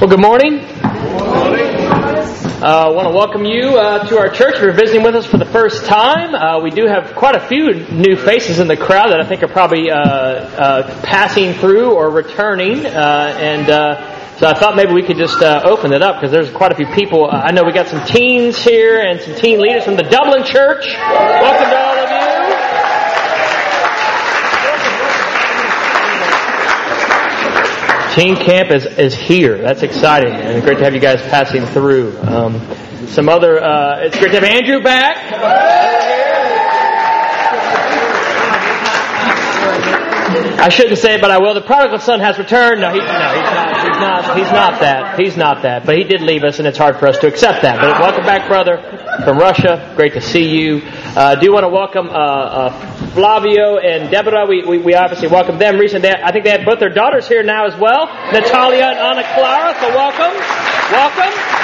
Well, good morning. I uh, want to welcome you uh, to our church. If you're visiting with us for the first time, uh, we do have quite a few new faces in the crowd that I think are probably uh, uh, passing through or returning. Uh, and so I thought maybe we could just open it up because there's quite a few people. I know we got some teens here and some teen leaders from the Dublin Church. Welcome to all of you. Teen Camp is, is here. That's exciting and great to have you guys passing through. Um, some other, uh, it's great to have Andrew back. I shouldn't say it, but I will. The prodigal son has returned. No, he, no, he's not. He's not. He's not that. He's not that. But he did leave us, and it's hard for us to accept that. But welcome back, brother, from Russia. Great to see you. Uh, do want to welcome uh, uh, Flavio and Deborah. We, we, we, obviously welcome them. Recently, I think they have both their daughters here now as well, Natalia and Ana Clara. So welcome, welcome.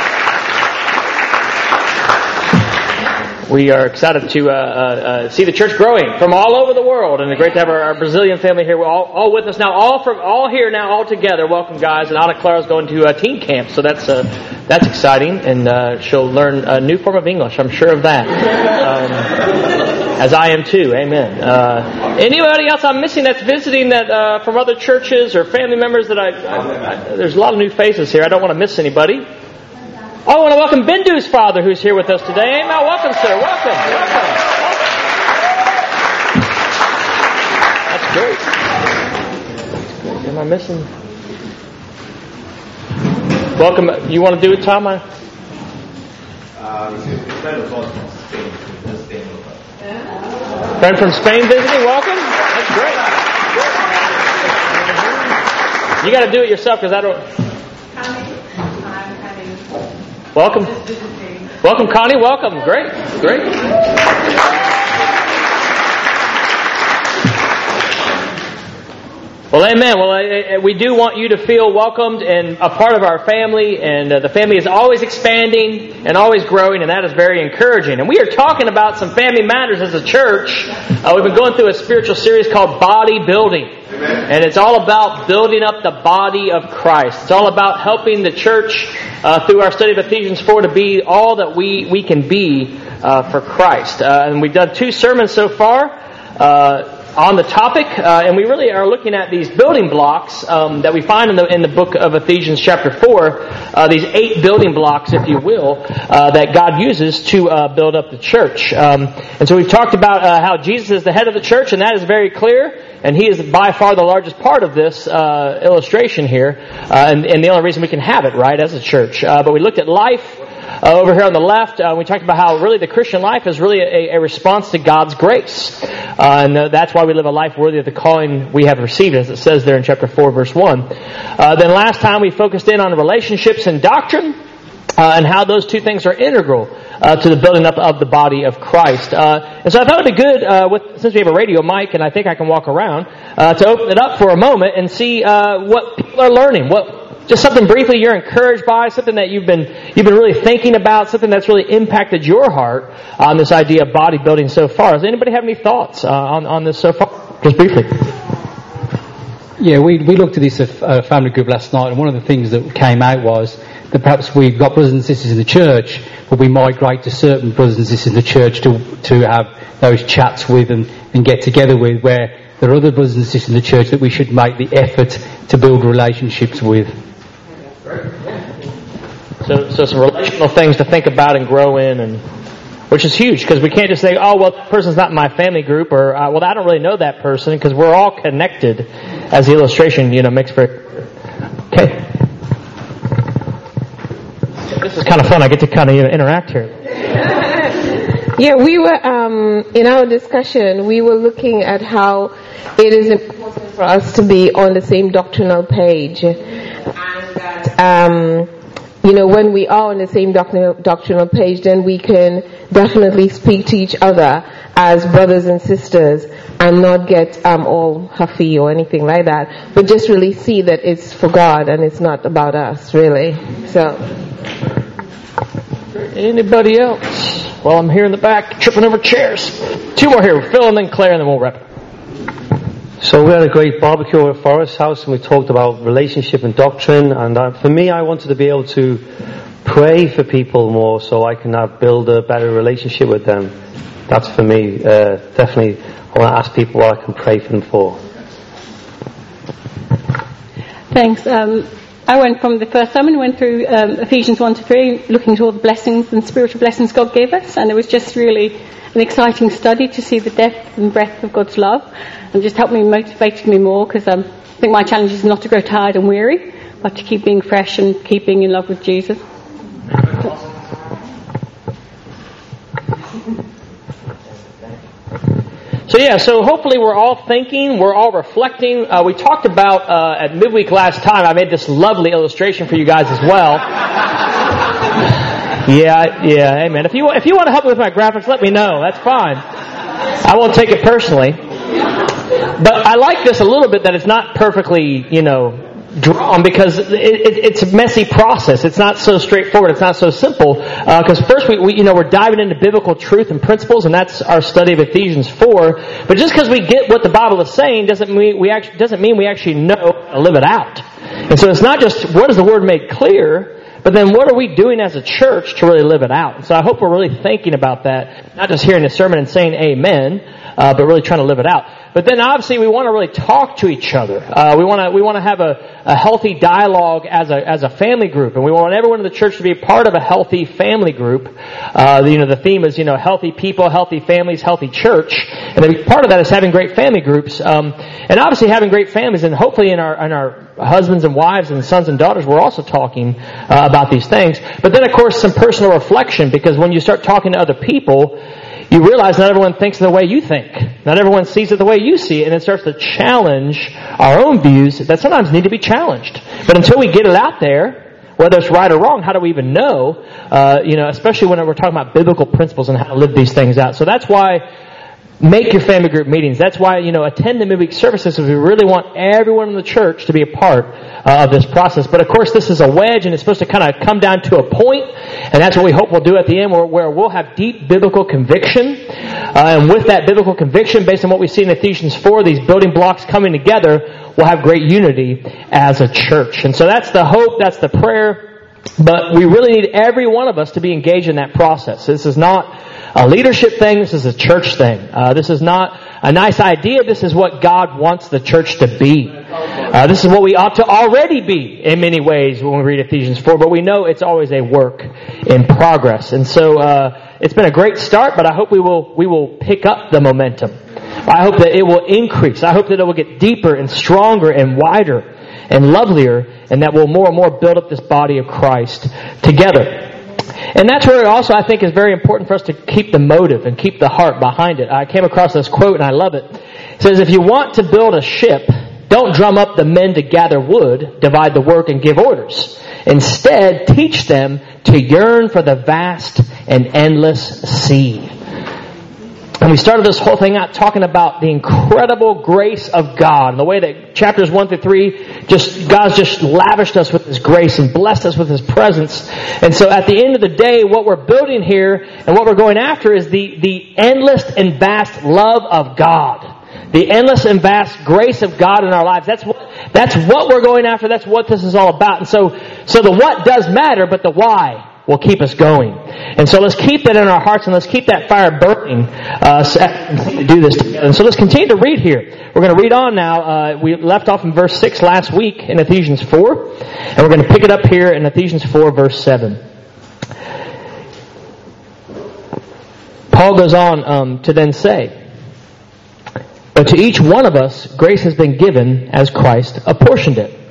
We are excited to uh, uh, uh, see the church growing from all over the world, and it's great to have our, our Brazilian family here. We're all, all, with us now, all from all here now, all together. Welcome, guys! And Ana Clara is going to a teen camp, so that's uh, that's exciting, and uh, she'll learn a new form of English. I'm sure of that, um, as I am too. Amen. Uh, anybody else I'm missing that's visiting that from other churches or family members that I, I, I, there's a lot of new faces here. I don't want to miss anybody. I want to welcome Bindu's father who's here with us today. Amen. Welcome, sir. Welcome. Welcome. That's great. Am I missing? Welcome. You want to do it, Tom? I... Friend from Spain visiting. Welcome. That's great. You got to do it yourself because I don't. Welcome. Welcome, Connie. Welcome. Great. Great. Well, amen. Well, we do want you to feel welcomed and a part of our family, and uh, the family is always expanding and always growing, and that is very encouraging. And we are talking about some family matters as a church. Uh, we've been going through a spiritual series called Body Building. And it's all about building up the body of Christ. It's all about helping the church uh, through our study of Ephesians 4 to be all that we, we can be uh, for Christ. Uh, and we've done two sermons so far uh, on the topic, uh, and we really are looking at these building blocks um, that we find in the, in the book of Ephesians, chapter 4, uh, these eight building blocks, if you will, uh, that God uses to uh, build up the church. Um, and so we've talked about uh, how Jesus is the head of the church, and that is very clear, and he is by far the largest part of this uh, illustration here, and, and, the only reason we can have it, right, as a church. but we looked at life, uh, over here on the left, uh, we talked about how really the Christian life is really a, a response to God's grace. Uh, and uh, that's why we live a life worthy of the calling we have received, as it says there in chapter 4, verse 1. Uh, then last time we focused in on relationships and doctrine. Uh, and how those two things are integral uh, to the building up of the body of Christ. Uh, and so I thought it'd be good, with, since we have a radio mic and I think I can walk around, to open it up for a moment and see what people are learning, what just something briefly you're encouraged by, something that you've been you've been really thinking about, something that's really impacted your heart on this idea of bodybuilding so far. Does anybody have any thoughts uh, on on this so far? Just briefly. Yeah, we we looked at this family group last night, and one of the things that came out was that perhaps we've got brothers and sisters in the church, but we migrate to certain brothers and sisters in the church to to have those chats with and, and get together with, where there are other brothers and sisters in the church that we should make the effort to build relationships with. So, so some relational things to think about and grow in, and which is huge because we can't just say, "Oh, well, the person's not my family group," or uh, "Well, I don't really know that person," because we're all connected, as the illustration you know makes for. Okay. This is kind of fun. I get to kind of interact here. Yeah, we were um, in our discussion. We were looking at how it is important for us to be on the same doctrinal page, um, you know, when we are on the same doctrinal, page, then we can definitely speak to each other as brothers and sisters and not get um, all huffy or anything like that, but just really see that it's for God and it's not about us, really. So. Anybody else? Well, I'm here in the back, tripping over chairs. Two more here, Phil and then Claire, and then we'll wrap it. So we had a great barbecue at Forest House and we talked about relationship and doctrine and for me I wanted to be able to pray for people more so I can have, build a better relationship with them. That's for me, uh, definitely I want to ask people what I can pray for them for. Thanks. Um, I went from the first sermon, went through um, Ephesians 1 to 3, looking at all the blessings and spiritual blessings God gave us, and it was just really an exciting study to see the depth and breadth of God's love, and just helped me, motivated me more, because um, I think my challenge is not to grow tired and weary, but to keep being fresh and keep being in love with Jesus. So yeah, so hopefully we're all thinking, we're all reflecting. Uh, we talked about uh, at midweek last time. I made this lovely illustration for you guys as well. yeah, yeah, man. If you if you want to help me with my graphics, let me know. That's fine. I won't take it personally. But I like this a little bit that it's not perfectly, you know, drawn because it, it, it's a messy process. It's not so straightforward. It's not so simple. Because uh, first, we, we, you know, we're diving into biblical truth and principles, and that's our study of Ephesians four. But just because we get what the Bible is saying doesn't mean we actually doesn't mean we actually know to live it out. And so it's not just what does the Word make clear. But then what are we doing as a church to really live it out? And so I hope we're really thinking about that, not just hearing the sermon and saying amen, uh, but really trying to live it out. But then obviously we want to really talk to each other. Uh, we want to we want to have a, a healthy dialogue as a as a family group, and we want everyone in the church to be part of a healthy family group. Uh, you know, the theme is you know healthy people, healthy families, healthy church, and part of that is having great family groups, um, and obviously having great families, and hopefully in our in our husbands and wives and sons and daughters, we're also talking uh, about these things. But then of course some personal reflection, because when you start talking to other people you realize not everyone thinks the way you think. Not everyone sees it the way you see it, and it starts to challenge our own views that sometimes need to be challenged. But until we get it out there, whether it's right or wrong, how do we even know? Uh, you know, especially when we're talking about biblical principles and how to live these things out. So that's why make your family group meetings. That's why, you know, attend the midweek services if we really want everyone in the church to be a part uh, of this process. But of course, this is a wedge and it's supposed to kind of come down to a point, and that's what we hope we'll do at the end where, where we'll have deep biblical conviction. Uh, and with that biblical conviction, based on what we see in Ephesians 4, these building blocks coming together, we'll have great unity as a church. And so that's the hope, that's the prayer. But we really need every one of us to be engaged in that process. This is not a leadership thing. This is a church thing. Uh, this is not a nice idea. This is what God wants the church to be. Uh, this is what we ought to already be in many ways when we read Ephesians 4, but we know it's always a work in progress. And so, uh, it's been a great start, but I hope we will, we will pick up the momentum. I hope that it will increase. I hope that it will get deeper and stronger and wider and lovelier, and that we'll more and more build up this body of Christ together. And that's where also I think is very important for us to keep the motive and keep the heart behind it. I came across this quote and I love it. It says, if you want to build a ship, don't drum up the men to gather wood, divide the work, and give orders. Instead, teach them to yearn for the vast and endless sea. And we started this whole thing out talking about the incredible grace of God and the way that chapters 1 through 3 just, God's just lavished us with His grace and blessed us with His presence. And so at the end of the day, what we're building here and what we're going after is the, the endless and vast love of God. The endless and vast grace of God in our lives. That's what, that's what we're going after. That's what this is all about. And so, so the what does matter, but the why will keep us going. And so let's keep that in our hearts and let's keep that fire burning uh, to do this together. And so let's continue to read here. We're going to read on now. Uh, we left off in verse 6 last week in Ephesians 4, and we're going to pick it up here in Ephesians 4, verse 7. Paul goes on um, to then say, But to each one of us, grace has been given as Christ apportioned it.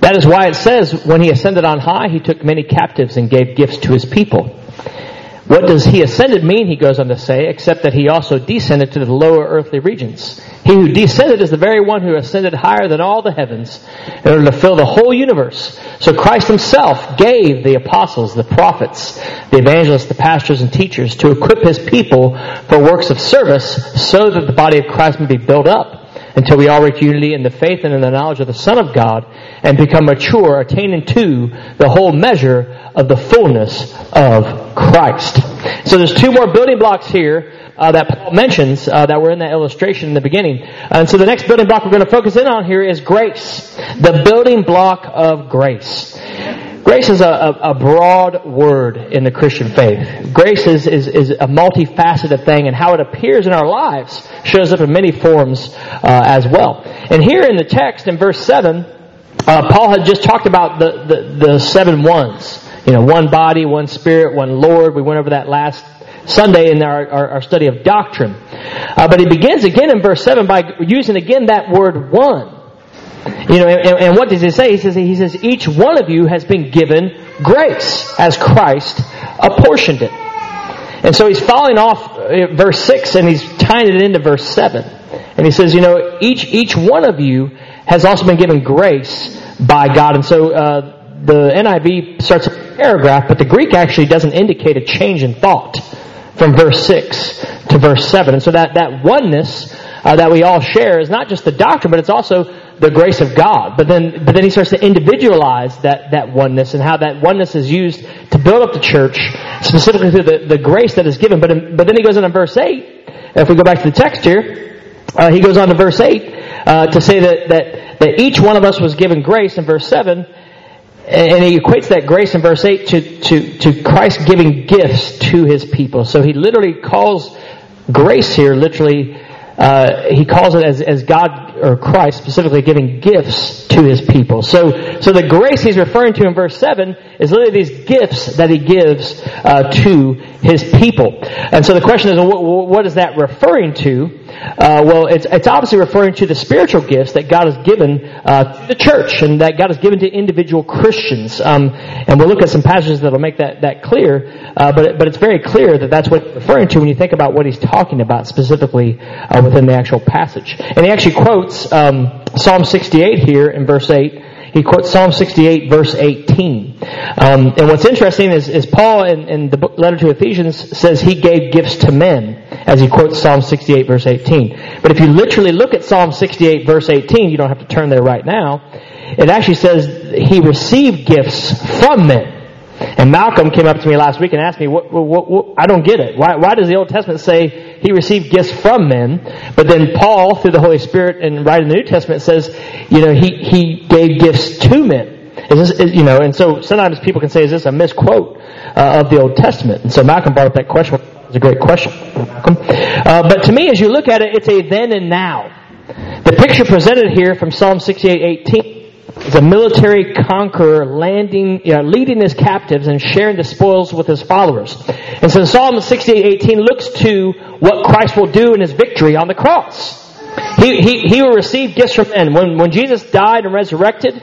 That is why it says, when he ascended on high, he took many captives and gave gifts to his people. What does he ascended mean, he goes on to say, except that he also descended to the lower earthly regions. He who descended is the very one who ascended higher than all the heavens in order to fill the whole universe. So Christ himself gave the apostles, the prophets, the evangelists, the pastors, and teachers to equip his people for works of service so that the body of Christ may be built up until we all reach unity in the faith and in the knowledge of the Son of God and become mature, attaining to the whole measure of the fullness of Christ. So there's two more building blocks here. uh, that Paul mentions uh, that were in that illustration in the beginning. And so the next building block we're going to focus in on here is grace. The building block of grace. Grace is a, a, broad word in the Christian faith. Grace is, is, is, a multifaceted thing and how it appears in our lives shows up in many forms uh, as well. And here in the text in verse 7, uh, Paul had just talked about the, the, the seven ones. You know, one body, one spirit, one Lord. We went over that last Sunday in our, our, our study of doctrine. Uh, but he begins again in verse 7 by using again that word one. You know, and, and, what does he say? He says, he says, each one of you has been given grace as Christ apportioned it. And so he's following off uh, verse 6 and he's tying it into verse 7. And he says, you know, each, each one of you has also been given grace by God. And so, uh, the NIV starts a paragraph, but the Greek actually doesn't indicate a change in thought from verse 6 to verse 7. And so that, that oneness uh, that we all share is not just the doctrine, but it's also the grace of God. But then, but then he starts to individualize that, that oneness and how that oneness is used to build up the church, specifically through the, the grace that is given. But, in, but then he goes on in verse 8, if we go back to the text here, uh, he goes on to verse 8 uh, to say that, that, that each one of us was given grace in verse 7 and he equates that grace in verse 8 to, to, to Christ giving gifts to his people. So he literally calls grace here, literally, uh, he calls it as, as God or Christ specifically giving gifts to his people. So, so the grace he's referring to in verse 7 is literally these gifts that he gives uh, to his people. And so the question is, what, what is that referring to? Uh, well, it's, it's obviously referring to the spiritual gifts that God has given uh, to the church and that God has given to individual Christians. Um, and we'll look at some passages that'll make that, that clear. Uh, but, but it's very clear that that's what he's referring to when you think about what he's talking about specifically uh, within the actual passage. And he actually quotes um, Psalm 68 here in verse 8 he quotes Psalm 68 verse 18. Um, and what's interesting is, is Paul in, in, the book, letter to Ephesians says he gave gifts to men as he quotes Psalm 68 verse 18. But if you literally look at Psalm 68 verse 18, you don't have to turn there right now, it actually says he received gifts from men. And Malcolm came up to me last week and asked me, what, what, what, I don't get it. Why, why does the Old Testament say he received gifts from men? But then Paul, through the Holy Spirit and writing the New Testament says, you know, he, he gave gifts to men. Is this, is, you know, and so sometimes people can say, is this a misquote uh, of the Old Testament? And so Malcolm brought up that question. It's a great question, Malcolm. Uh, but to me, as you look at it, it's a then and now. The picture presented here from Psalm 68, 18 is a military conqueror landing, you know, leading his captives and sharing the spoils with his followers. And so Psalm 68:18 looks to what Christ will do in his victory on the cross. He, he, he will receive gifts from men. When, when Jesus died and resurrected,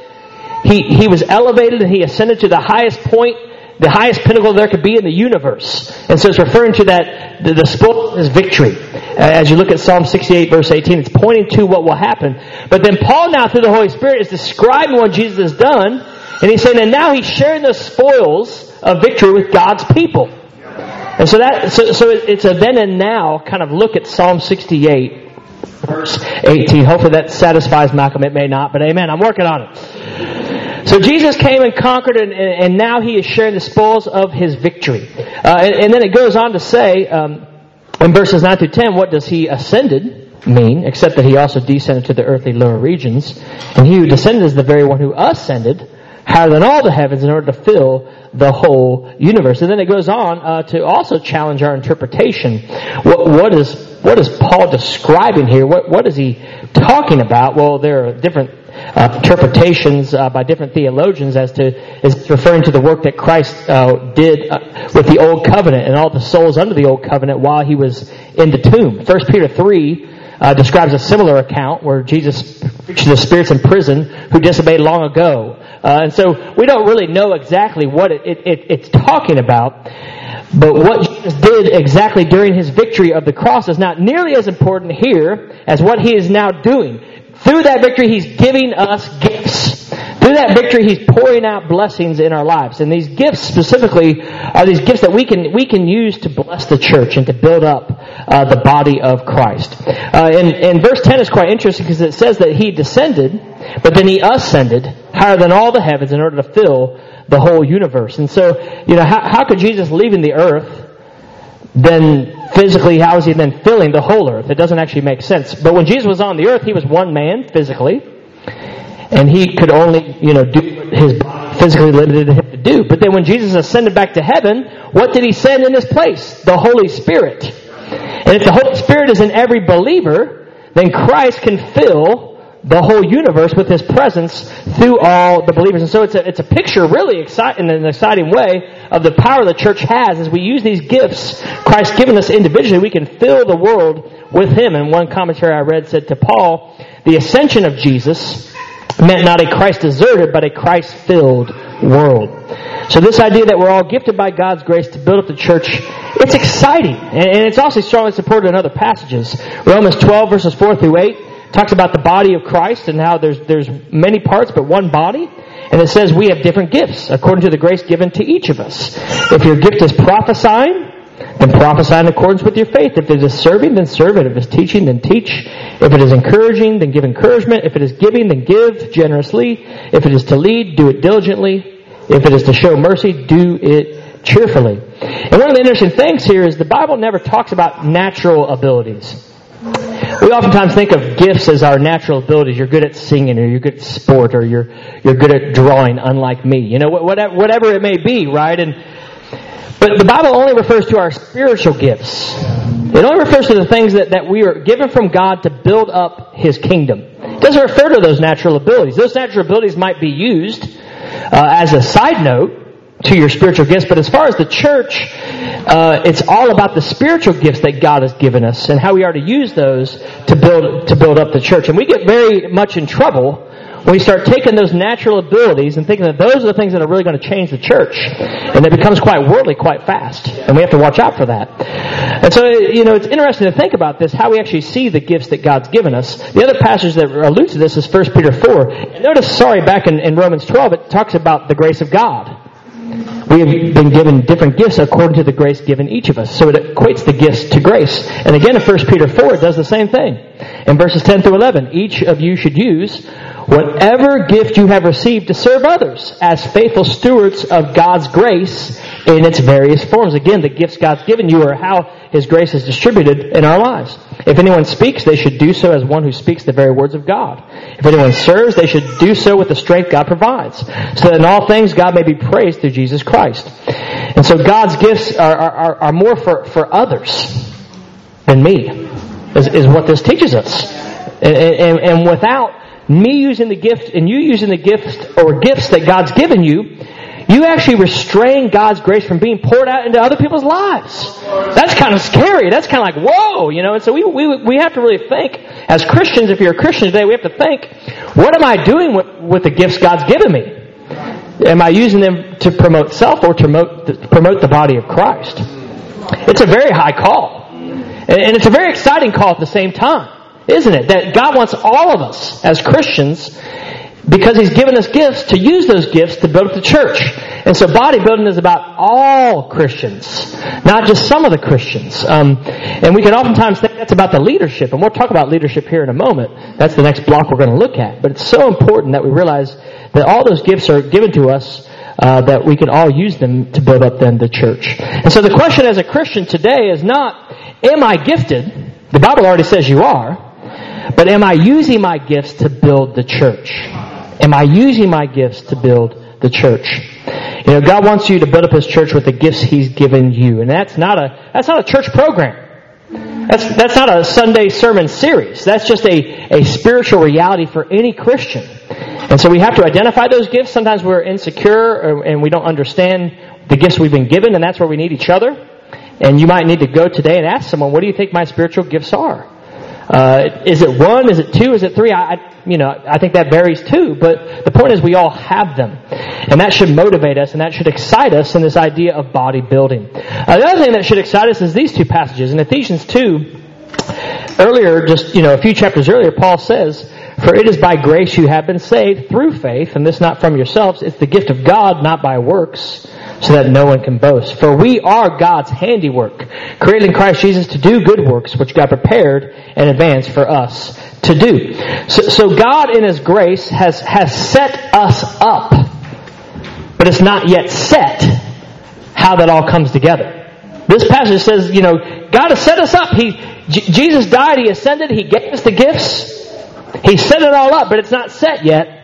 he, he was elevated and he ascended to the highest point the highest pinnacle there could be in the universe. And so it's referring to that, the, the spoil is victory. As you look at Psalm 68 verse 18, it's pointing to what will happen. But then Paul now through the Holy Spirit is describing what Jesus has done, and he's saying, and now he's sharing the spoils of victory with God's people. And so that, so, so it's a then and now kind of look at Psalm 68 verse 18. Hopefully that satisfies Malcolm. It may not, but amen. I'm working on it. So Jesus came and conquered, and, and now he is sharing the spoils of his victory. Uh, and, and, then it goes on to say um, in verses 9 through 10, what does he ascended mean, except that he also descended to the earthly lower regions? And he who descended is the very one who ascended higher than all the heavens in order to fill the whole universe. And then it goes on uh, to also challenge our interpretation. What, what is what is Paul describing here? What what is he talking about? Well, there are different uh, interpretations uh, by different theologians as to is referring to the work that Christ uh, did uh, with the old covenant and all the souls under the old covenant while he was in the tomb. First Peter three uh, describes a similar account where Jesus preached to the spirits in prison who disobeyed long ago. Uh, and so we don't really know exactly what it, it, it, it's talking about. But what Jesus did exactly during his victory of the cross is not nearly as important here as what he is now doing. Through that victory, He's giving us gifts. Through that victory, He's pouring out blessings in our lives. And these gifts specifically are these gifts that we can, we can use to bless the church and to build up uh, the body of Christ. Uh, and, and verse 10 is quite interesting because it says that He descended, but then He ascended higher than all the heavens in order to fill the whole universe. And so, you know, how, how could Jesus leaving the earth then physically, how is he then filling the whole earth? It doesn't actually make sense. But when Jesus was on the earth, he was one man physically, and he could only, you know, do his body physically limited him to do. But then when Jesus ascended back to heaven, what did he send in his place? The Holy Spirit. And if the Holy Spirit is in every believer, then Christ can fill the whole universe with his presence through all the believers. And so it's a, it's a picture really excite, in an exciting way of the power the church has as we use these gifts Christ given us individually, we can fill the world with him. And one commentary I read said to Paul, the ascension of Jesus meant not a Christ deserted, but a Christ filled world. So this idea that we're all gifted by God's grace to build up the church, it's exciting. And it's also strongly supported in other passages. Romans 12 verses 4 through 8 talks about the body of Christ and how there's, there's many parts but one body. And it says we have different gifts according to the grace given to each of us. If your gift is prophesying, then prophesy in accordance with your faith. If it is serving, then serve it. If it is teaching, then teach. If it is encouraging, then give encouragement. If it is giving, then give generously. If it is to lead, do it diligently. If it is to show mercy, do it cheerfully. And one of the interesting things here is the Bible never talks about natural abilities. We oftentimes think of gifts as our natural abilities. You're good at singing, or you're good at sport, or you're you're good at drawing, unlike me. You know, whatever, whatever it may be, right? And but the Bible only refers to our spiritual gifts. It only refers to the things that, that we are given from God to build up His kingdom. It doesn't refer to those natural abilities. Those natural abilities might be used uh, as a side note to your spiritual gifts, but as far as the church, uh, it's all about the spiritual gifts that God has given us and how we are to use those to build to build up the church. And we get very much in trouble when we start taking those natural abilities and thinking that those are the things that are really going to change the church, and it becomes quite worldly quite fast, and we have to watch out for that. And so, you know, it's interesting to think about this, how we actually see the gifts that God's given us. The other passage that alludes to this is 1 Peter 4. Notice, sorry, back in, in Romans 12, it talks about the grace of God. We have been given different gifts according to the grace given each of us. So it equates the gifts to grace. And again in 1 Peter 4 it does the same thing. In verses 10 through 11, each of you should use whatever gift you have received to serve others as faithful stewards of God's grace in its various forms. Again, the gifts God's given you are how His grace is distributed in our lives. If anyone speaks, they should do so as one who speaks the very words of God. If anyone serves, they should do so with the strength God provides, so that in all things God may be praised through Jesus Christ. And so God's gifts are, are, are more for, for others than me, is, is what this teaches us. And, and, and without me using the gift and you using the gift or gifts that God's given you, you actually restrain God's grace from being poured out into other people's lives. That's kind of scary. That's kind of like, whoa, you know, and so we, we, we have to really think, as Christians, if you're a Christian today, we have to think, what am I doing with, with the gifts God's given me? Am I using them to promote self or to promote the, promote the body of Christ? It's a very high call. And, and it's a very exciting call at the same time. Isn't it? That God wants all of us as Christians, because He's given us gifts, to use those gifts to build up the church. And so bodybuilding is about all Christians, not just some of the Christians. Um, and we can oftentimes think that's about the leadership, and we'll talk about leadership here in a moment. That's the next block we're going to look at. But it's so important that we realize that all those gifts are given to us uh, that we can all use them to build up then the church. And so the question as a Christian today is not, am I gifted? The Bible already says you are. But am I using my gifts to build the church? Am I using my gifts to build the church? You know, God wants you to build up His church with the gifts He's given you. And that's not a, that's not a church program. That's, that's not a Sunday sermon series. That's just a, a spiritual reality for any Christian. And so we have to identify those gifts. Sometimes we're insecure and we don't understand the gifts we've been given, and that's where we need each other. And you might need to go today and ask someone, what do you think my spiritual gifts are? Uh, is it one? Is it two? Is it three? I, you know, I think that varies too. But the point is, we all have them, and that should motivate us, and that should excite us in this idea of bodybuilding. Uh, the other thing that should excite us is these two passages in Ephesians two. Earlier, just you know, a few chapters earlier, Paul says, "For it is by grace you have been saved through faith, and this not from yourselves; it's the gift of God, not by works." so that no one can boast. For we are God's handiwork, created in Christ Jesus to do good works, which God prepared in advance for us to do. So, so God in His grace has, has set us up, but it's not yet set how that all comes together. This passage says, you know, God has set us up. He, J- Jesus died, He ascended, He gave us the gifts. He set it all up, but it's not set yet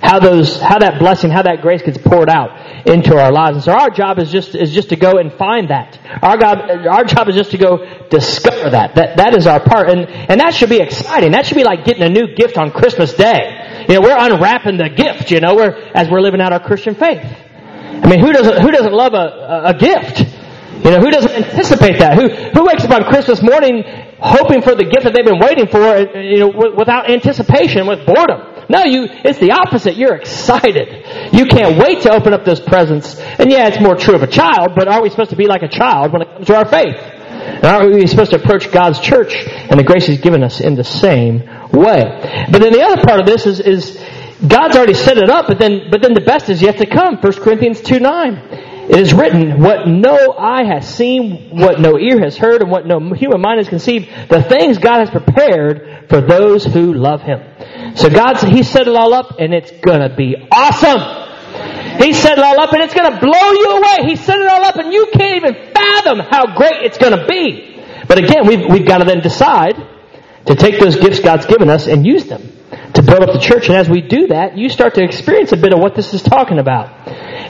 how those how that blessing how that grace gets poured out into our lives. And so our job is just is just to go and find that. Our god our job is just to go discover that. That that is our part. And and that should be exciting. That should be like getting a new gift on christmas day. You know we're unwrapping the gift you know we're as we're living out our christian faith. I mean who doesn't who doesn't love a, a gift? You know who doesn't anticipate that? Who who wakes up on christmas morning hoping for the gift that they've been waiting for you know without anticipation with boredom no, you, it's the opposite. You're excited. You can't wait to open up those presents. And yeah, it's more true of a child, but are we supposed to be like a child when it comes to our faith? And aren't we supposed to approach God's church and the grace He's given us in the same way? But then the other part of this is, is God's already set it up, but then, but then the best is yet to come. 1 Corinthians 2 9. It is written, what no eye has seen, what no ear has heard, and what no human mind has conceived, the things God has prepared for those who love Him. So God's, He set it all up and it's gonna be awesome. He set it all up and it's gonna blow you away. He set it all up and you can't even fathom how great it's gonna be. But again, we've, we've gotta then decide to take those gifts God's given us and use them to build up the church. And as we do that, you start to experience a bit of what this is talking about.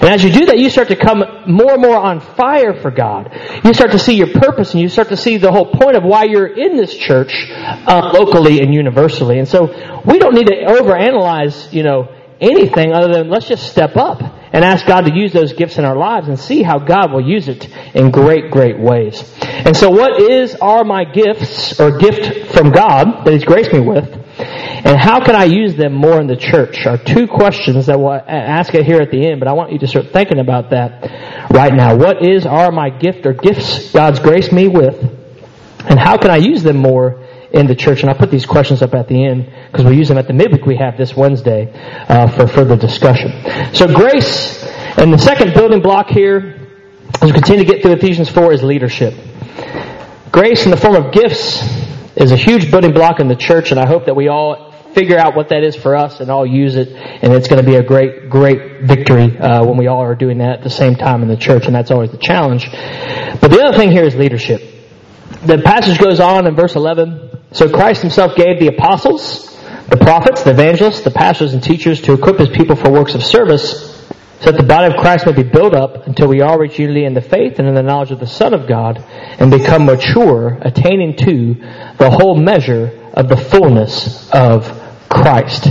And as you do that, you start to come more and more on fire for God. You start to see your purpose and you start to see the whole point of why you're in this church, uh, locally and universally. And so we don't need to overanalyze, you know, anything other than let's just step up and ask God to use those gifts in our lives and see how God will use it in great, great ways. And so what is, are my gifts or gift from God that He's graced me with? And how can I use them more in the church? Are two questions that we'll ask it here at the end, but I want you to start thinking about that right now. What is, are my gift or gifts God's graced me with? And how can I use them more in the church? And I'll put these questions up at the end because we'll use them at the midweek we have this Wednesday uh, for further discussion. So grace, and the second building block here, as we continue to get through Ephesians 4, is leadership. Grace in the form of gifts is a huge building block in the church, and I hope that we all figure out what that is for us and all use it. And it's going to be a great, great victory uh, when we all are doing that at the same time in the church. And that's always the challenge. But the other thing here is leadership. The passage goes on in verse 11. So Christ himself gave the apostles, the prophets, the evangelists, the pastors and teachers to equip his people for works of service so that the body of Christ may be built up until we all reach unity in the faith and in the knowledge of the Son of God and become mature, attaining to the whole measure of the fullness of Christ.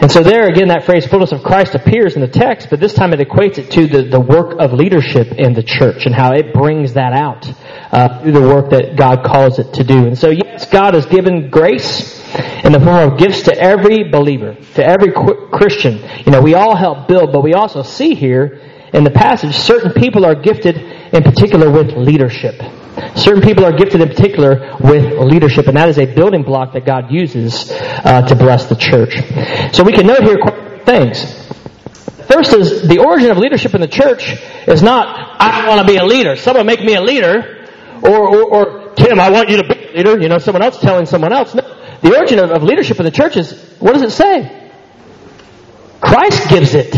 And so there again, that phrase fullness of Christ appears in the text, but this time it equates it to the, the work of leadership in the church and how it brings that out uh, through the work that God calls it to do. And so yes, God has given grace in the form of gifts to every believer, to every Christian. You know, we all help build, but we also see here in the passage certain people are gifted in particular with leadership. Certain people are gifted in particular with leadership, and that is a building block that God uses uh, to bless the church. So we can note here things. First is the origin of leadership in the church is not, I want to be a leader. Someone make me a leader. Or, or, or, Tim, I want you to be a leader. You know, someone else telling someone else. No. The origin of, of leadership in the church is, what does it say? Christ gives it.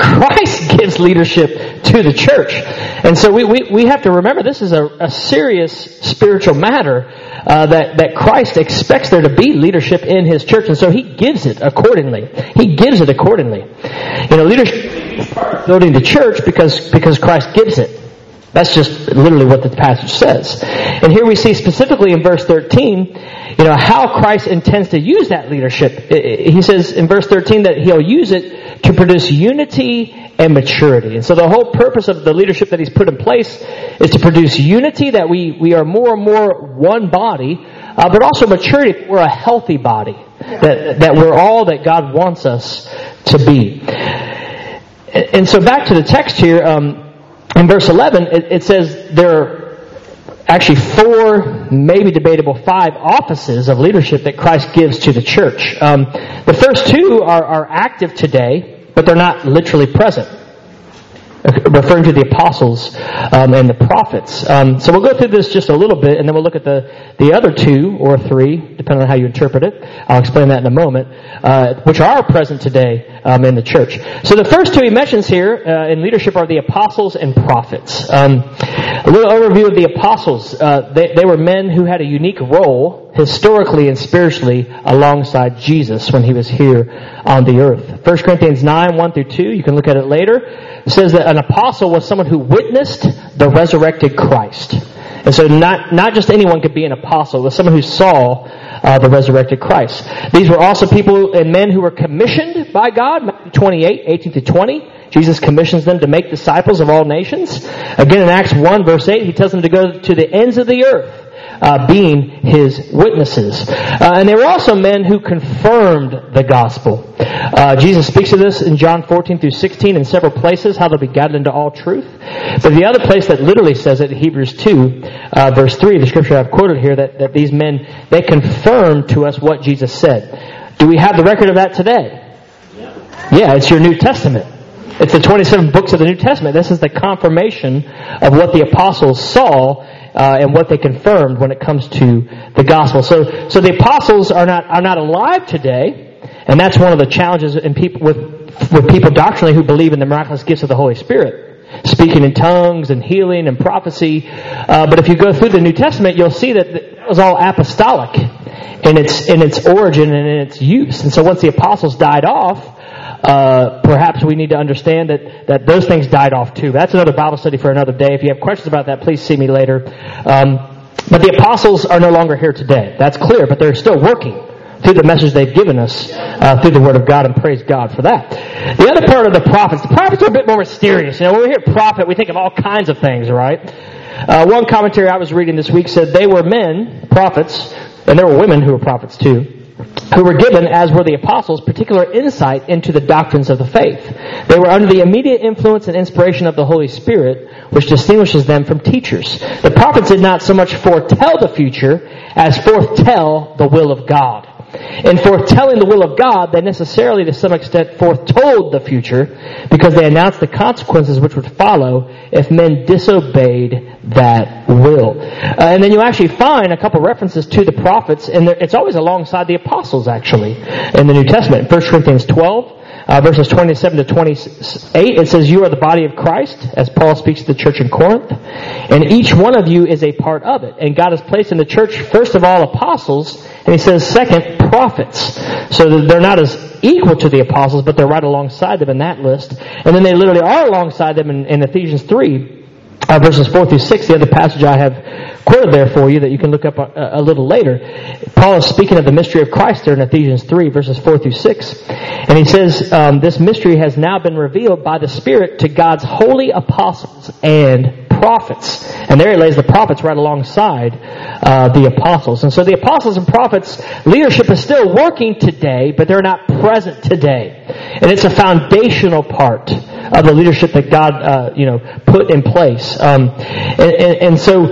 Christ gives leadership to the church. And so we, we, we have to remember this is a, a serious spiritual matter uh, that, that Christ expects there to be leadership in His church. And so He gives it accordingly. He gives it accordingly. You know, leadership building the church because, because Christ gives it. That's just literally what the passage says. And here we see specifically in verse 13, you know, how Christ intends to use that leadership. He says in verse 13 that He'll use it to produce unity and maturity. And so the whole purpose of the leadership that He's put in place is to produce unity that we, we are more and more one body, uh, but also maturity. We're a healthy body. That, that we're all that God wants us to be. And so back to the text here, um, in verse 11, it, it says there are actually four, maybe debatable five offices of leadership that Christ gives to the church. Um, the first two are, are active today, but they're not literally present. Referring to the apostles um, and the prophets. Um, so we'll go through this just a little bit, and then we'll look at the, the other two or three, depending on how you interpret it. I'll explain that in a moment, uh, which are present today um, in the church. So the first two he mentions here uh, in leadership are the apostles and prophets. Um, a little overview of the apostles. Uh, they, they were men who had a unique role historically and spiritually alongside Jesus when he was here on the earth. 1 Corinthians 9, 1 through 2, you can look at it later. It says that an apostle was someone who witnessed the resurrected Christ. And so not, not just anyone could be an apostle, but someone who saw uh, the resurrected Christ. These were also people and men who were commissioned by God, Matthew 28, 18 to 20. Jesus commissions them to make disciples of all nations. Again in Acts 1 verse 8, he tells them to go to the ends of the earth uh, being his witnesses. Uh, and they were also men who confirmed the gospel. Uh, Jesus speaks of this in John 14 through 16 in several places, how they'll be guided into all truth. But the other place that literally says it, Hebrews 2, uh, verse 3, the scripture I've quoted here, that, that these men, they confirmed to us what Jesus said. Do we have the record of that today? Yeah, it's your New Testament. It's the 27 books of the New Testament. This is the confirmation of what the apostles saw uh, and what they confirmed when it comes to the gospel. So, so the apostles are not are not alive today, and that's one of the challenges in people with with people doctrinally who believe in the miraculous gifts of the Holy Spirit, speaking in tongues and healing and prophecy. Uh, but if you go through the New Testament, you'll see that it was all apostolic in its in its origin and in its use. And so once the apostles died off, uh, perhaps we need to understand that, that those things died off too. That's another Bible study for another day. If you have questions about that, please see me later. Um, but the apostles are no longer here today. That's clear, but they're still working through the message they've given us uh, through the Word of God, and praise God for that. The other part of the prophets, the prophets are a bit more mysterious. You know, when we hear prophet, we think of all kinds of things, right? Uh, one commentary I was reading this week said they were men, prophets, and there were women who were prophets too who were given, as were the apostles, particular insight into the doctrines of the faith. They were under the immediate influence and inspiration of the Holy Spirit, which distinguishes them from teachers. The prophets did not so much foretell the future as foretell the will of God. In foretelling the will of God, they necessarily, to some extent, foretold the future because they announced the consequences which would follow if men disobeyed that will. Uh, and then you actually find a couple references to the prophets, and it's always alongside the apostles, actually, in the New Testament. 1 Corinthians 12, uh, verses 27 to 28, it says, You are the body of Christ, as Paul speaks to the church in Corinth, and each one of you is a part of it. And God has placed in the church, first of all, apostles, and he says, second, prophets. So they're not as equal to the apostles, but they're right alongside them in that list. And then they literally are alongside them in, in Ephesians 3, uh, verses 4 through 6, the other passage I have quoted there for you that you can look up a, a, little later. Paul is speaking of the mystery of Christ there in Ephesians 3, verses 4 through 6. And he says, um, This mystery has now been revealed by the Spirit to God's holy apostles and prophets. And there he lays the prophets right alongside uh, the apostles. And so the apostles and prophets leadership is still working today, but they're not present today. And it's a foundational part of the leadership that God, uh, you know, put in place. Um, and, and, and, so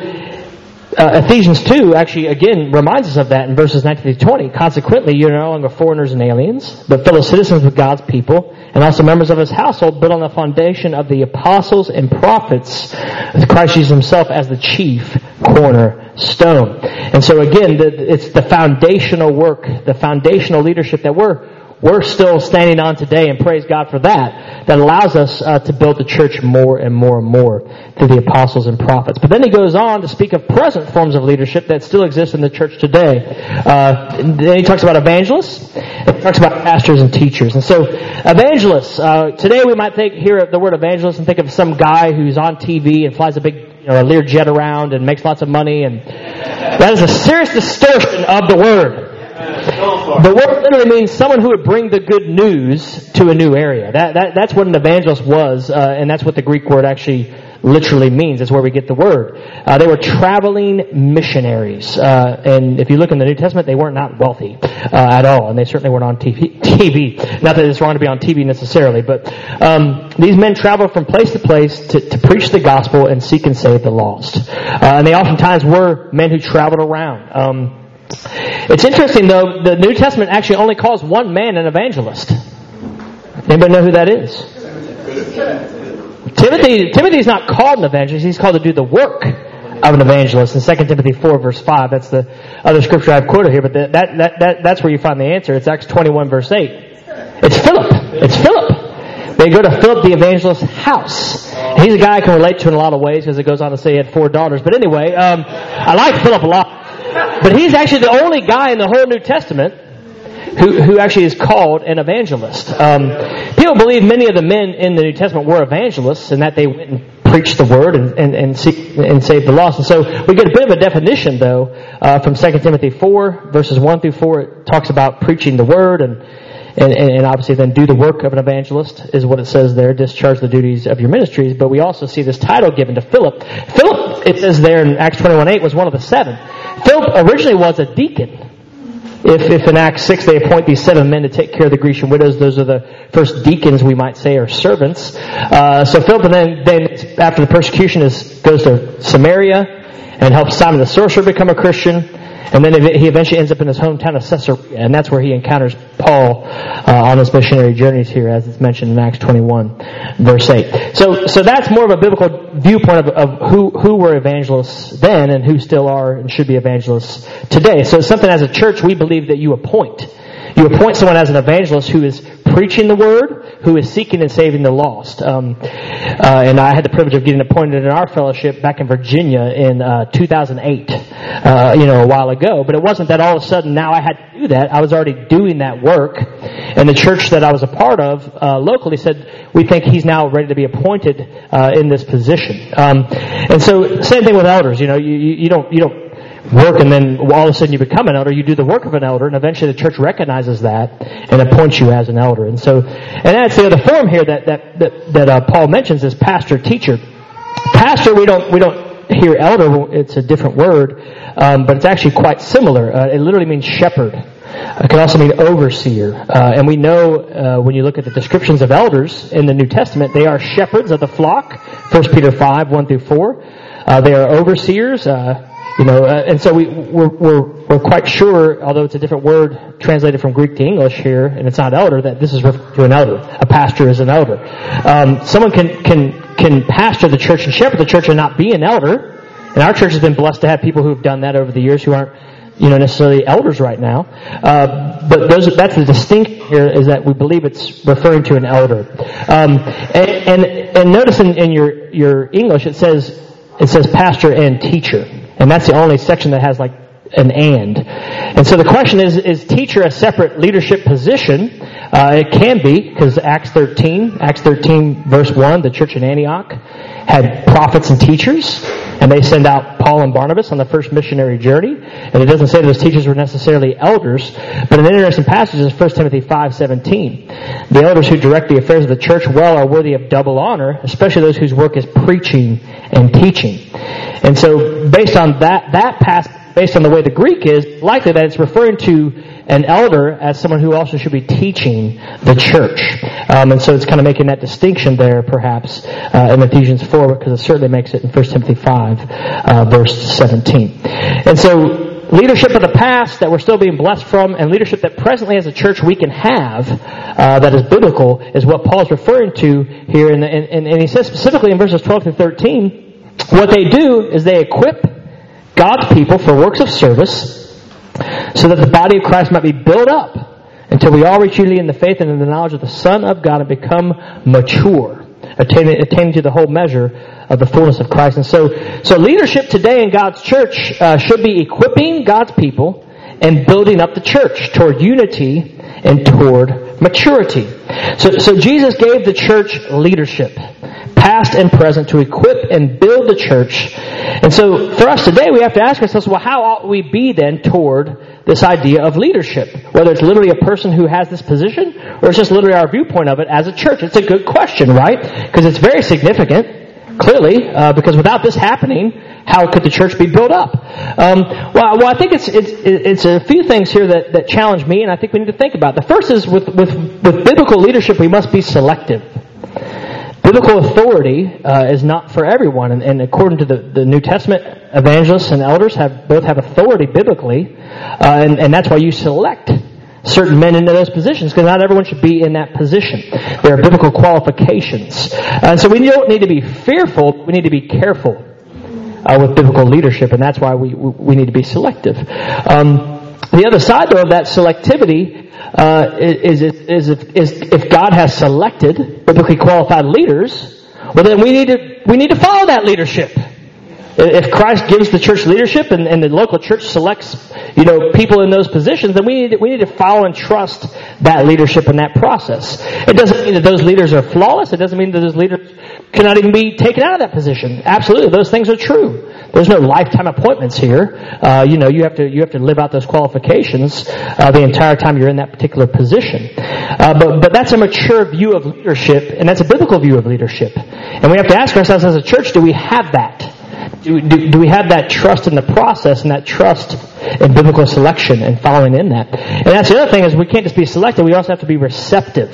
uh, Ephesians 2 actually, again, reminds us of that in verses 19 to 20. Consequently, you're no longer foreigners and aliens, but fellow citizens with God's people, and also members of his household, built on the foundation of the apostles and prophets, with Christ Jesus himself as the chief cornerstone. And so again, the, it's the foundational work, the foundational leadership that we're we're still standing on today, and praise God for that, that allows us uh, to build the church more and more and more through the apostles and prophets. But then he goes on to speak of present forms of leadership that still exist in the church today. Uh, then he talks about evangelists, he talks about pastors and teachers. And so, evangelists, uh, today we might think, hear the word evangelist and think of some guy who's on TV and flies a big you know, a Learjet around and makes lots of money, and that is a serious distortion of the word. The word literally means someone who would bring the good news to a new area. That, that, that's what an evangelist was, uh, and that's what the Greek word actually literally means. That's where we get the word. Uh, they were traveling missionaries, uh, and if you look in the New Testament, they weren't not wealthy uh, at all, and they certainly weren't on TV, TV. Not that it's wrong to be on TV necessarily, but um, these men traveled from place to place to, to, preach the gospel and seek and save the lost. Uh, and they oftentimes were men who traveled around. Um, it's interesting though, the New Testament actually only calls one man an evangelist. Anybody know who that is? Timothy, Timothy's not called an evangelist. He's called to do the work of an evangelist in 2 Timothy 4 verse 5. That's the other scripture I've quoted here, but that, that, that, that's where you find the answer. It's Acts 21 verse 8. It's Philip. It's Philip. They go to Philip the evangelist's house. He's a guy I can relate to in a lot of ways because it goes on to say he had four daughters. But anyway, um, I like Philip a lot. But he's actually the only guy in the whole New Testament who, who actually is called an evangelist. Um, people believe many of the men in the New Testament were evangelists and that they went and preached the word and, and, and, and saved the lost. And so we get a bit of a definition, though, uh, from 2 Timothy 4, verses 1 through 4. It talks about preaching the word and, and, and obviously then do the work of an evangelist is what it says there, discharge the duties of your ministries. But we also see this title given to Philip. Philip, it says there in Acts 21 8, was one of the seven. Philip originally was a deacon. If, if in Acts 6 they appoint these seven men to take care of the Grecian widows, those are the first deacons, we might say, or servants. Uh, so Philip then, then, after the persecution, is, goes to Samaria and helps Simon the sorcerer become a Christian. And then he eventually ends up in his hometown of Caesarea, and that's where he encounters Paul uh, on his missionary journeys here, as it's mentioned in Acts 21, verse 8. So, so that's more of a biblical viewpoint of, of who, who were evangelists then and who still are and should be evangelists today. So it's something as a church we believe that you appoint. You appoint someone as an evangelist who is preaching the word, who is seeking and saving the lost. Um, uh, and I had the privilege of getting appointed in our fellowship back in Virginia in uh, 2008, uh, you know, a while ago. But it wasn't that all of a sudden now I had to do that. I was already doing that work. And the church that I was a part of uh, locally said, we think he's now ready to be appointed uh, in this position. Um, and so, same thing with elders. You know, you, you don't you don't work and then all of a sudden you become an elder, you do the work of an elder, and eventually the church recognizes that and appoints you as an elder. And so, and that's the other form here that that that, that uh, Paul mentions is pastor teacher. Pastor, we don't we don't hear elder; it's a different word, um, but it's actually quite similar. Uh, it literally means shepherd. It can also mean overseer. Uh, and we know uh, when you look at the descriptions of elders in the New Testament, they are shepherds of the flock. 1 Peter 5, 1 through 4. Uh, they are overseers. You know, uh, and so we, we're, we're, we're quite sure, although it's a different word translated from Greek to English here, and it's not elder, that this is referred to an elder. A pastor is an elder. Um, someone can, can, can pastor the church and shepherd the church and not be an elder. And our church has been blessed to have people who have done that over the years who aren't, you know, necessarily elders right now. Uh, but those, that's the distinction here is that we believe it's referring to an elder. Um, and, and, and notice in, in your, your English it says, it says pastor and teacher. And that's the only section that has like an and. And so the question is, is teacher a separate leadership position? Uh, it can be, because Acts 13, Acts 13 verse 1, the church in Antioch had prophets and teachers, and they send out Paul and Barnabas on the first missionary journey. And it doesn't say those teachers were necessarily elders, but an interesting passage is 1 Timothy 5.17. The elders who direct the affairs of the church well are worthy of double honor, especially those whose work is preaching and teaching. And so based on that, that passage, based on the way the Greek is, likely that it's referring to an elder as someone who also should be teaching the church. Um, and so it's kind of making that distinction there, perhaps, uh, in Ephesians 4, because it certainly makes it in 1 Timothy 5, uh, verse 17. And so leadership of the past that we're still being blessed from, and leadership that presently as a church we can have uh, that is biblical, is what Paul is referring to here. And, and he says specifically in verses 12 to 13, what they do is they equip God's people for works of service so that the body of Christ might be built up until we all reach unity in the faith and in the knowledge of the Son of God and become mature, attaining, attaining to the whole measure of the fullness of Christ. And so, so leadership today in God's church uh, should be equipping God's people and building up the church toward unity and toward maturity. So, so Jesus gave the church leadership past and present, to equip and build the church. And so for us today, we have to ask ourselves, well, how ought we be then toward this idea of leadership? Whether it's literally a person who has this position, or it's just literally our viewpoint of it as a church. It's a good question, right? Because it's very significant, clearly, uh, because without this happening, how could the church be built up? Um, well, well, I think it's, it's, it's a few things here that, that challenge me, and I think we need to think about. The first is with, with, with biblical leadership, we must be selective. Biblical authority uh, is not for everyone, and, and, according to the, the New Testament, evangelists and elders have both have authority biblically, uh, and, and that's why you select certain men into those positions because not everyone should be in that position. There are biblical qualifications. And so we don't need to be fearful, we need to be careful uh, with biblical leadership, and that's why we, we need to be selective. Um, the other side, though, of that selectivity uh, is, is, is, is if God has selected biblically qualified leaders, well, then we need to, we need to follow that leadership. If Christ gives the church leadership and, and, the local church selects, you know, people in those positions, then we need, to, we need to follow and trust that leadership and that process. It doesn't mean that those leaders are flawless. It doesn't mean that those leaders cannot even be taken out of that position. Absolutely, those things are true. There's no lifetime appointments here. Uh, you know, you have to you have to live out those qualifications uh, the entire time you're in that particular position. Uh, but but that's a mature view of leadership, and that's a biblical view of leadership. And we have to ask ourselves as a church: Do we have that? Do, do, do, we have that trust in the process and that trust in biblical selection and following in that? And that's the other thing is we can't just be selective, we also have to be receptive.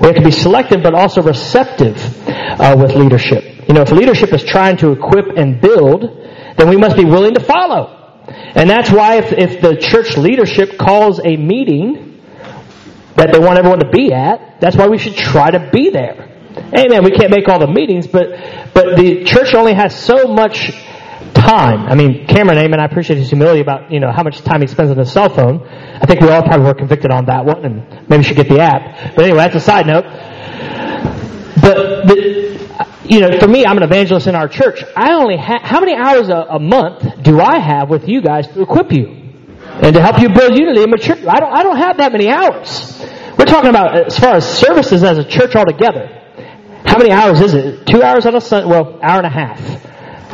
We have to be selective but also receptive uh, with leadership. You know, if leadership is trying to equip and build, then we must be willing to follow. And that's why if, if the church leadership calls a meeting that they want everyone to be at, that's why we should try to be there. Amen. We can't make all the meetings, but but the church only has so much time. I mean, Cameron, amen. I appreciate his humility about you know how much time he spends on his cell phone. I think we all probably were convicted on that one, and maybe should get the app. But anyway, that's a side note. But the, you know, for me, I'm an evangelist in our church. I only ha- how many hours a, a month do I have with you guys to equip you and to help you build unity and mature? I don't I don't have that many hours. We're talking about as far as services as a church altogether. How many hours is it? Two hours on a Sunday? Well, hour and a half.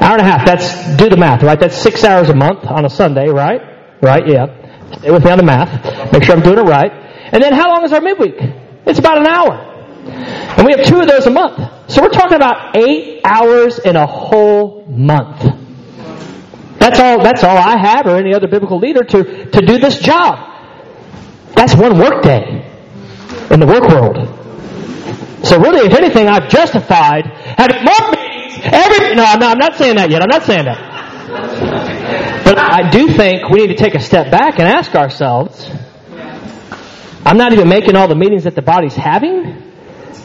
Hour and a half. That's do the math, right? That's six hours a month on a Sunday, right? Right? Yeah. Stay with me on the math. Make sure I'm doing it right. And then how long is our midweek? It's about an hour. And we have two of those a month. So we're talking about eight hours in a whole month. That's all, that's all I have or any other biblical leader to, to do this job. That's one workday in the work world. So really, if anything, I've justified having more meetings every. No, I'm not, I'm not saying that yet. I'm not saying that. But I do think we need to take a step back and ask ourselves. I'm not even making all the meetings that the body's having,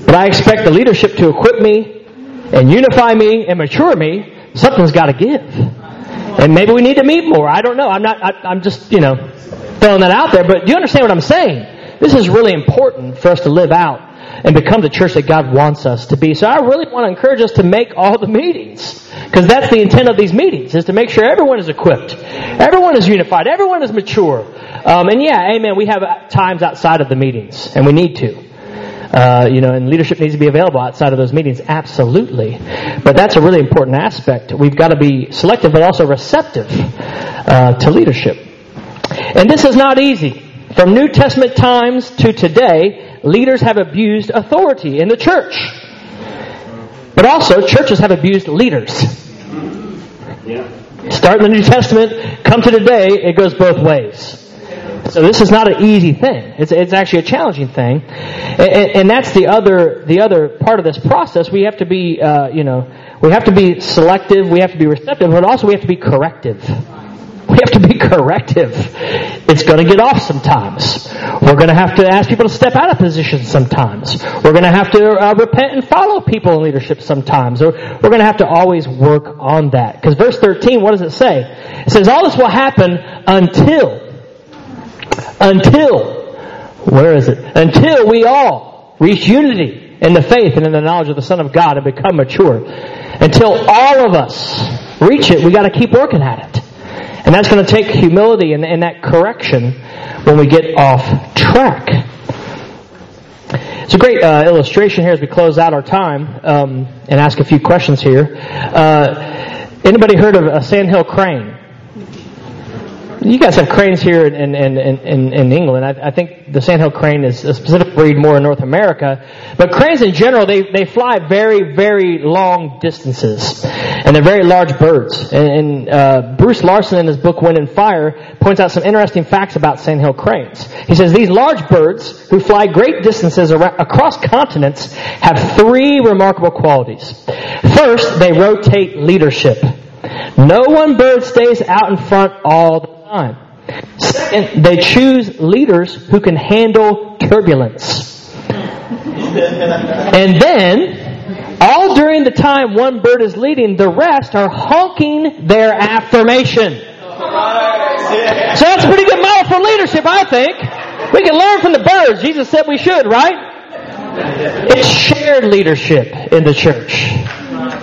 but I expect the leadership to equip me and unify me and mature me. Something's got to give, and maybe we need to meet more. I don't know. I'm not. I, I'm just you know throwing that out there. But do you understand what I'm saying? This is really important for us to live out and become the church that God wants us to be. So I really want to encourage us to make all the meetings. Because that's the intent of these meetings, is to make sure everyone is equipped. Everyone is unified. Everyone is mature. Um, and yeah, amen, we have times outside of the meetings, and we need to. Uh, you know, and leadership needs to be available outside of those meetings, absolutely. But that's a really important aspect. We've got to be selective, but also receptive uh, to leadership. And this is not easy. From New Testament times to today, leaders have abused authority in the church. But also, churches have abused leaders. Start in the New Testament, come to today, it goes both ways. So this is not an easy thing. It's, it's actually a challenging thing, and, and, that's the other the other part of this process. We have to be, uh, you know, we have to be selective. We have to be receptive, but also we have to be corrective. We have to be corrective. It's going to get off sometimes. We're going to have to ask people to step out of position sometimes. We're going to have to uh, repent and follow people in leadership sometimes. Or we're going to have to always work on that. Because verse 13, what does it say? It says, all this will happen until, until, where is it? Until we all reach unity in the faith and in the knowledge of the Son of God and become mature. Until all of us reach it, we got to keep working at it. And that's going to take humility and, and that correction when we get off track. It's a great uh, illustration here as we close out our time um, and ask a few questions here. Uh, anybody heard of a sandhill crane? You guys have cranes here in, in, in, in England. I, I, think the sandhill crane is a specific breed more in North America. But cranes in general, they, they fly very, very long distances. And they're very large birds. And, and uh, Bruce Larson in his book Wind and Fire points out some interesting facts about sandhill cranes. He says these large birds who fly great distances around, across continents have three remarkable qualities. First, they rotate leadership. No one bird stays out in front all the time. Second, they choose leaders who can handle turbulence. And then, all during the time one bird is leading, the rest are honking their affirmation. So that's a pretty good model for leadership, I think. We can learn from the birds. Jesus said we should, right? It's shared leadership in the church.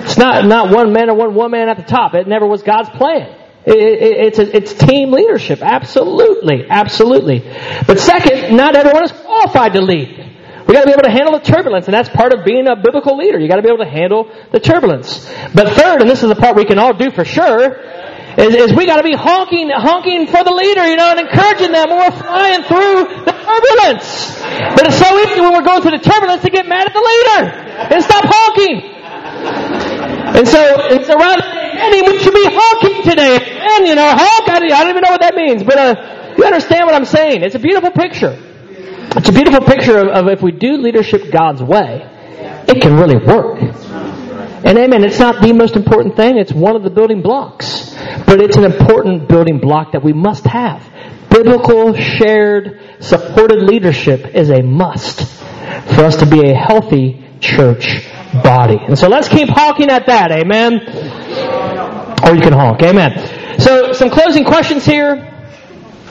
It's not, not one man or one woman at the top. It never was God's plan. It, it, it's, a, it's team leadership. Absolutely. Absolutely. But second, not everyone is qualified to lead. We got to be able to handle the turbulence, and that's part of being a biblical leader. You got to be able to handle the turbulence. But third, and this is the part we can all do for sure, is, is we got to be honking, honking for the leader, you know, and encouraging them when we're flying through the turbulence. But it's so easy when we're going through the turbulence to get mad at the leader and stop honking. And so, it's around, Andy, we should be honking today. And, you know, honk, I don't even know what that means, but, uh, you understand what I'm saying. It's a beautiful picture. It's a beautiful picture of, of if we do leadership God's way, it can really work. And amen, it's not the most important thing, it's one of the building blocks. But it's an important building block that we must have. Biblical, shared, supported leadership is a must for us to be a healthy church body. And so let's keep honking at that, amen? Or you can honk, amen. So some closing questions here.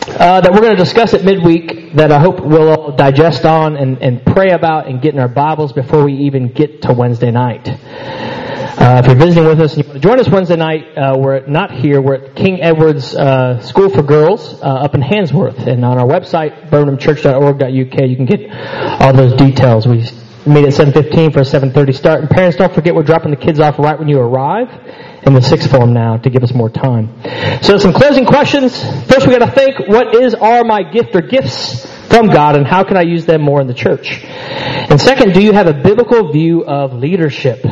Uh, that we're going to discuss at midweek that I hope we'll all digest on and, and pray about and get in our Bibles before we even get to Wednesday night. Uh, if you're visiting with us and you want to join us Wednesday night, uh, we're not here. We're at King Edward's uh, School for Girls uh, up in Handsworth. And on our website, birminghamchurch.org.uk, you can get all those details. We meet at 7.15 for a 7.30 start. And parents, don't forget we're dropping the kids off right when you arrive in the sixth form now to give us more time. So some closing questions. First we got to think, what is are my gift or gifts from God and how can I use them more in the church? And second, do you have a biblical view of leadership?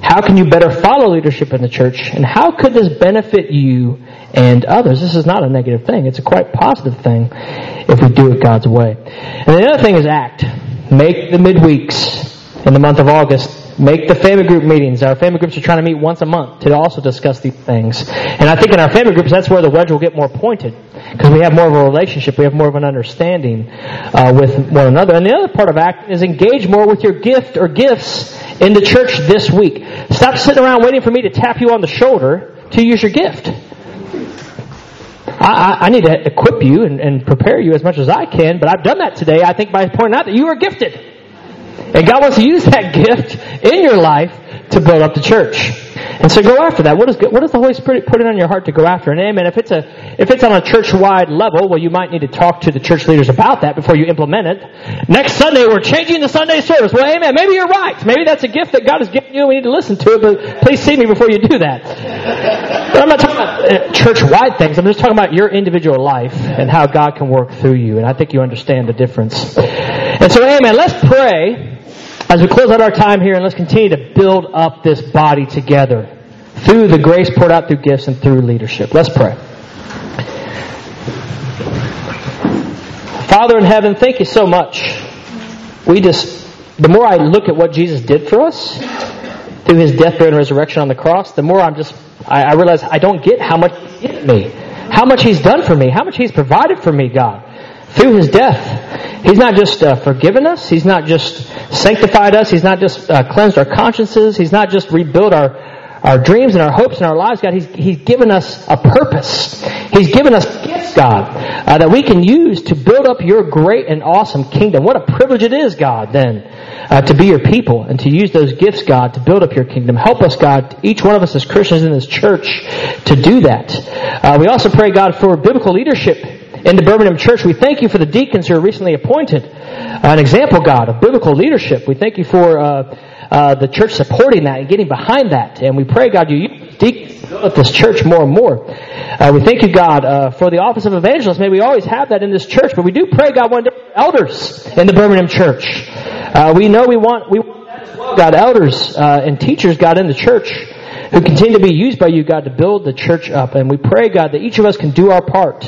How can you better follow leadership in the church? And how could this benefit you and others? This is not a negative thing. It's a quite positive thing if we do it God's way. And the other thing is act. Make the midweeks in the month of August Make the family group meetings. Our family groups are trying to meet once a month to also discuss these things. And I think in our family groups, that's where the wedge will get more pointed. Because we have more of a relationship. We have more of an understanding uh, with one another. And the other part of ACT is engage more with your gift or gifts in the church this week. Stop sitting around waiting for me to tap you on the shoulder to use your gift. I, I, need to equip you and, and prepare you as much as I can, but I've done that today, I think, by pointing out that you are gifted. And God wants to use that gift in your life to build up the church. And so go after that. What is what does the Holy Spirit put it on your heart to go after? And amen. If it's a if it's on a church wide level, well, you might need to talk to the church leaders about that before you implement it. Next Sunday, we're changing the Sunday service. Well, amen. Maybe you're right. Maybe that's a gift that God has given you. We need to listen to it. But please see me before you do that. But I'm not talking about uh, church wide things. I'm just talking about your individual life and how God can work through you. And I think you understand the difference. And so, amen. Let's pray as we close out our time here, and let's continue to build up this body together through the grace poured out through gifts and through leadership. Let's pray. Father in heaven, thank you so much. We just, the more I look at what Jesus did for us through his death, burial, and resurrection on the cross, the more I'm just, I, I realize I don't get how much he me, how much he's done for me, how much he's provided for me, God, through his death. He's not just uh, forgiven us. He's not just sanctified us. He's not just uh, cleansed our consciences. He's not just rebuilt our, our dreams and our hopes and our lives, God. He's, he's given us a purpose. He's given us gifts, God, uh, that we can use to build up your great and awesome kingdom. What a privilege it is, God, then, uh, to be your people and to use those gifts, God, to build up your kingdom. Help us, God, each one of us as Christians in this church, to do that. Uh, we also pray, God, for biblical leadership in the Birmingham church. We thank you for the deacons who are recently appointed. An example, God, of biblical leadership. We thank you for uh, uh, the church supporting that and getting behind that. And we pray, God, you use deacons this church more and more. Uh, we thank you, God, uh, for the office of evangelist. May we always have that in this church. But we do pray, God, one day elders in the Birmingham church. Uh, we know we want, we want God, elders uh, and teachers, God, in the church who continue to be used by you, God, to build the church up. And we pray, God, that each of us can do our part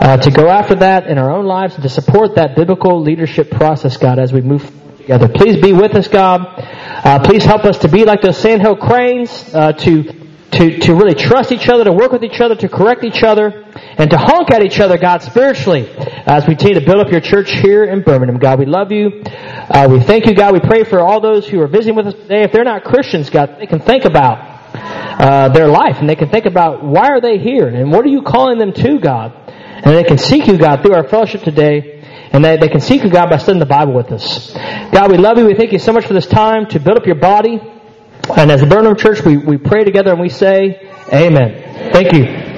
uh, to go after that in our own lives and to support that biblical leadership process, God, as we move together. Please be with us, God. Uh, please help us to be like those sandhill cranes, uh, to, to, to really trust each other, to work with each other, to correct each other, and to honk at each other, God, spiritually, as we continue to build up your church here in Birmingham. God, we love you. Uh, we thank you, God. We pray for all those who are visiting with us today. If they're not Christians, God, they can think about uh, their life and they can think about why are they here and what are you calling them to, God. And they can seek you, God, through our fellowship today. And they, they can seek you, God, by studying the Bible with us. God, we love you. We thank you so much for this time to build up your body. And as the Birmingham Church, we, we pray together and we say, Amen. Thank you.